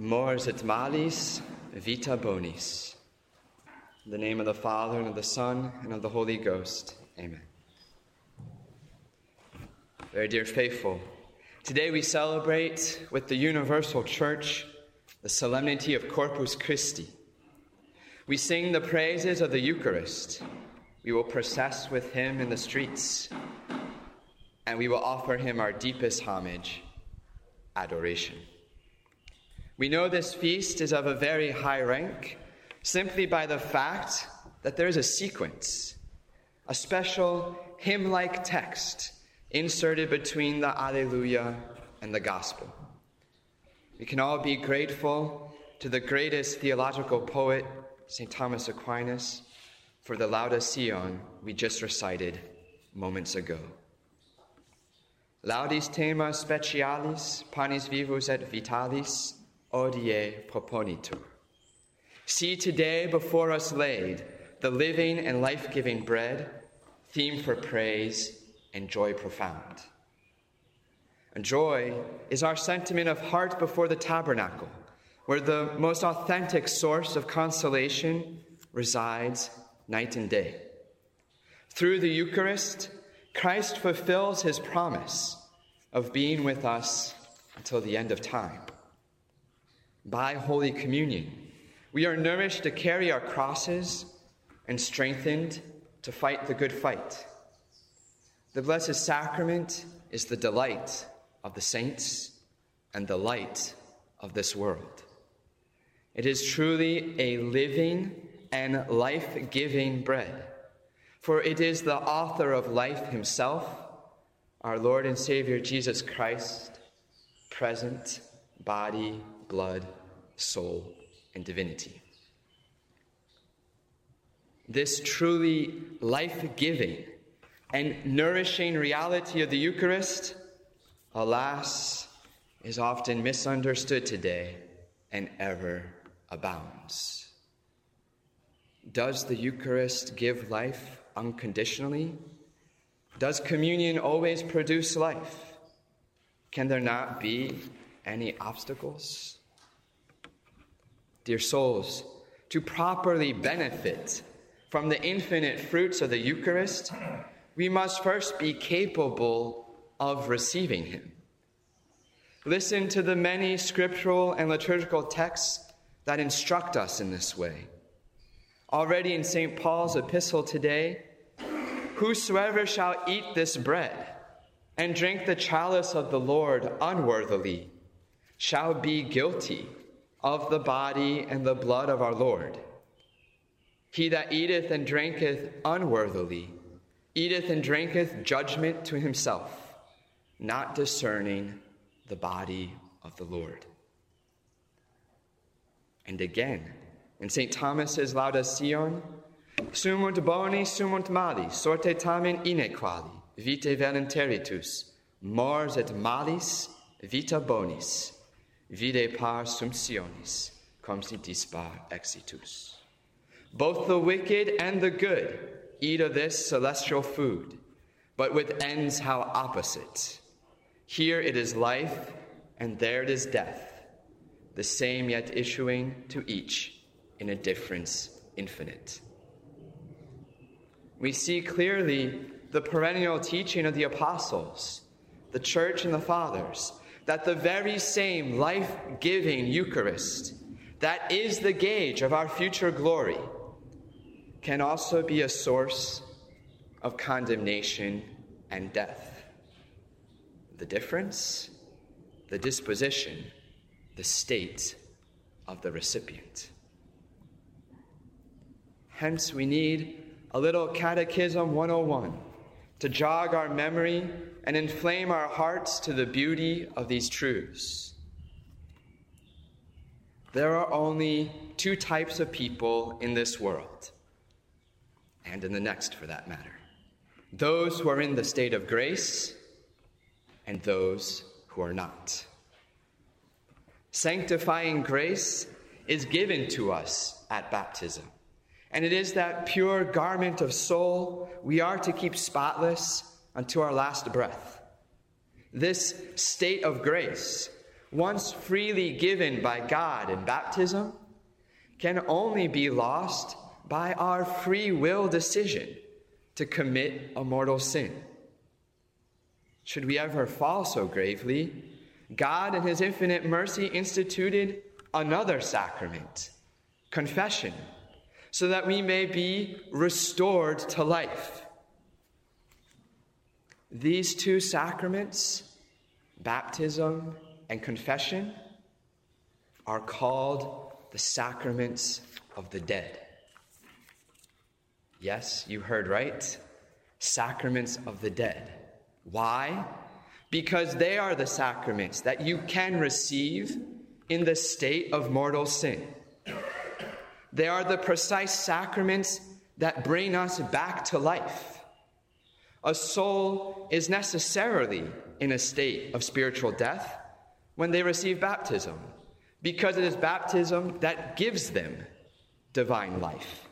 Mors et malis, vita bonis. In the name of the Father, and of the Son, and of the Holy Ghost. Amen. Very dear faithful, today we celebrate with the Universal Church the solemnity of Corpus Christi. We sing the praises of the Eucharist. We will process with him in the streets, and we will offer him our deepest homage, adoration. We know this feast is of a very high rank simply by the fact that there is a sequence, a special hymn like text inserted between the Alleluia and the Gospel. We can all be grateful to the greatest theological poet, St. Thomas Aquinas, for the Lauda Sion we just recited moments ago. Laudis tema specialis, panis vivus et vitalis, odie proponitur. See today before us laid the living and life giving bread, theme for praise and joy profound. And joy is our sentiment of heart before the tabernacle, where the most authentic source of consolation resides night and day. Through the Eucharist, Christ fulfills his promise of being with us until the end of time by Holy Communion. We are nourished to carry our crosses and strengthened to fight the good fight. The Blessed Sacrament is the delight of the saints and the light of this world. It is truly a living and life giving bread, for it is the author of life himself, our Lord and Savior Jesus Christ, present, body, blood, soul, and divinity. This truly life giving and nourishing reality of the Eucharist, alas, is often misunderstood today and ever abounds. Does the Eucharist give life unconditionally? Does communion always produce life? Can there not be any obstacles? Dear souls, to properly benefit from the infinite fruits of the Eucharist, we must first be capable of receiving Him. Listen to the many scriptural and liturgical texts that instruct us in this way. Already in St. Paul's epistle today, whosoever shall eat this bread and drink the chalice of the Lord unworthily shall be guilty of the body and the blood of our Lord. He that eateth and drinketh unworthily eateth and drinketh judgment to himself, not discerning the body of the Lord. And again, in St. Thomas's Lauda Sion, sumunt boni, sumunt mali, sorte tamen inequali, vitae voluntaritus, mors et malis, vita bonis, vide par sumptionis, cum si dispar exitus. Both the wicked and the good eat of this celestial food, but with ends how opposite. Here it is life, and there it is death, the same yet issuing to each in a difference infinite. We see clearly the perennial teaching of the apostles, the church, and the fathers that the very same life giving Eucharist, that is the gage of our future glory can also be a source of condemnation and death. The difference? The disposition, the state of the recipient. Hence, we need a little Catechism 101 to jog our memory and inflame our hearts to the beauty of these truths. There are only two types of people in this world and in the next for that matter those who are in the state of grace and those who are not. Sanctifying grace is given to us at baptism, and it is that pure garment of soul we are to keep spotless unto our last breath. This state of grace once freely given by God in baptism, can only be lost by our free will decision to commit a mortal sin. Should we ever fall so gravely, God, in His infinite mercy, instituted another sacrament, confession, so that we may be restored to life. These two sacraments, baptism and confession, are called the sacraments of the dead. Yes, you heard right. Sacraments of the dead. Why? Because they are the sacraments that you can receive in the state of mortal sin. They are the precise sacraments that bring us back to life. A soul is necessarily in a state of spiritual death when they receive baptism, because it is baptism that gives them divine life.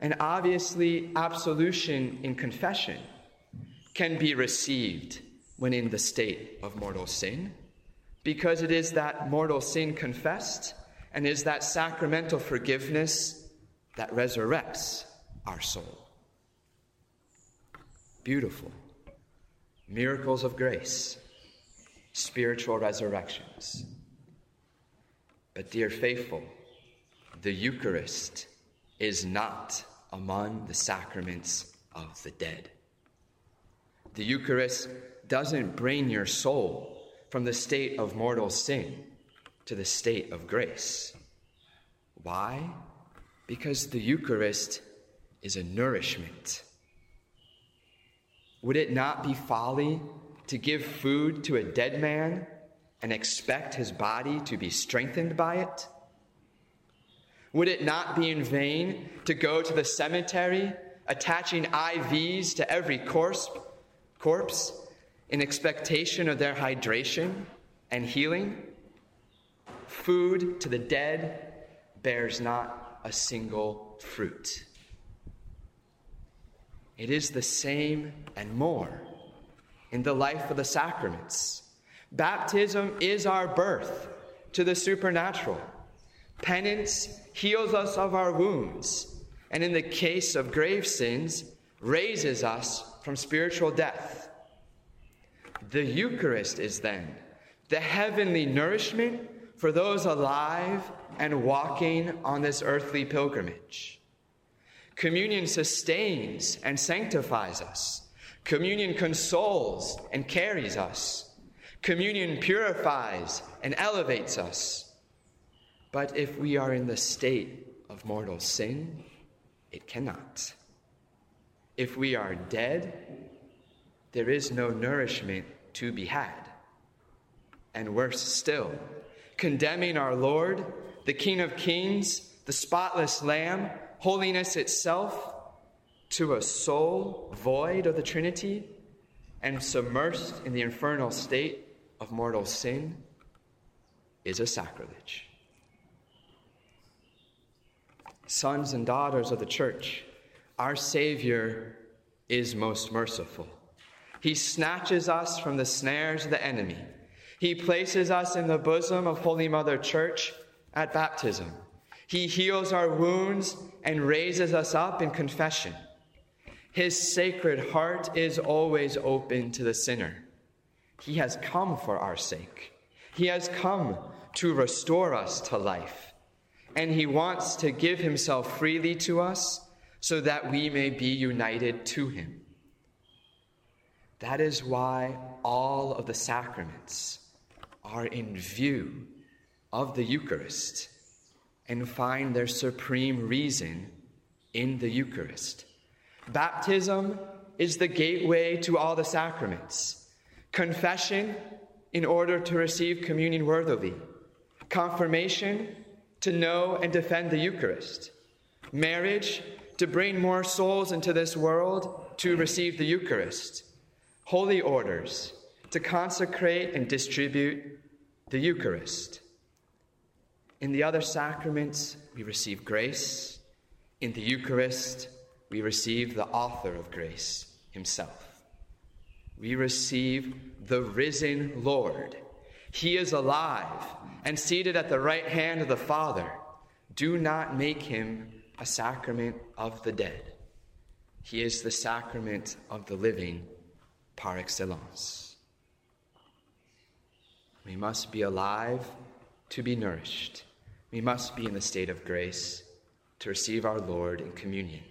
And obviously, absolution in confession can be received when in the state of mortal sin, because it is that mortal sin confessed and is that sacramental forgiveness that resurrects our soul. Beautiful. Miracles of grace, spiritual resurrections. But, dear faithful, the Eucharist is not among the sacraments of the dead. The Eucharist doesn't bring your soul from the state of mortal sin to the state of grace. Why? Because the Eucharist is a nourishment. Would it not be folly to give food to a dead man and expect his body to be strengthened by it? Would it not be in vain to go to the cemetery attaching IVs to every corpse, corpse in expectation of their hydration and healing? Food to the dead bears not a single fruit. It is the same and more in the life of the sacraments. Baptism is our birth to the supernatural. Penance heals us of our wounds, and in the case of grave sins, raises us from spiritual death. The Eucharist is then the heavenly nourishment for those alive and walking on this earthly pilgrimage. Communion sustains and sanctifies us. Communion consoles and carries us. Communion purifies and elevates us. But if we are in the state of mortal sin, it cannot. If we are dead, there is no nourishment to be had. And worse still, condemning our Lord, the King of Kings, the spotless Lamb, holiness itself, to a soul void of the Trinity and submersed in the infernal state of mortal sin is a sacrilege. Sons and daughters of the church, our Savior is most merciful. He snatches us from the snares of the enemy. He places us in the bosom of Holy Mother Church at baptism. He heals our wounds and raises us up in confession. His sacred heart is always open to the sinner. He has come for our sake. He has come to restore us to life. And he wants to give himself freely to us so that we may be united to him. That is why all of the sacraments are in view of the Eucharist and find their supreme reason in the Eucharist. Baptism is the gateway to all the sacraments. Confession, in order to receive communion worthily. Confirmation, to know and defend the Eucharist. Marriage, to bring more souls into this world to receive the Eucharist holy orders to consecrate and distribute the Eucharist. In the other sacraments, we receive grace. In the Eucharist, we receive the author of grace himself. We receive the risen Lord. He is alive and seated at the right hand of the Father. Do not make him a sacrament of the dead. He is the sacrament of the living par excellence. We must be alive to be nourished. We must be in the state of grace to receive our Lord in communion.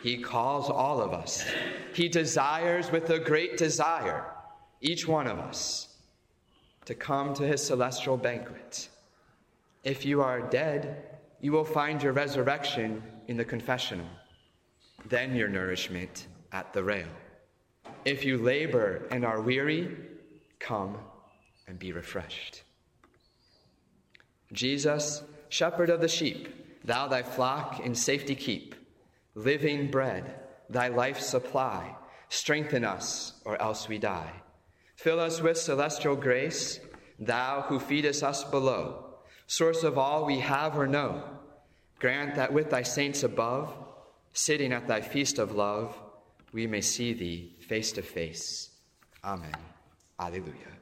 He calls all of us. He desires with a great desire each one of us to come to his celestial banquet. If you are dead, you will find your resurrection in the confessional, then your nourishment at the rail. If you labor and are weary, come and be refreshed. Jesus, shepherd of the sheep, thou thy flock in safety keep, living bread, thy life supply, strengthen us, or else we die. Fill us with celestial grace, thou who feedest us below, source of all we have or know. Grant that with thy saints above, sitting at thy feast of love, we may see thee face to face. Amen. Alleluia.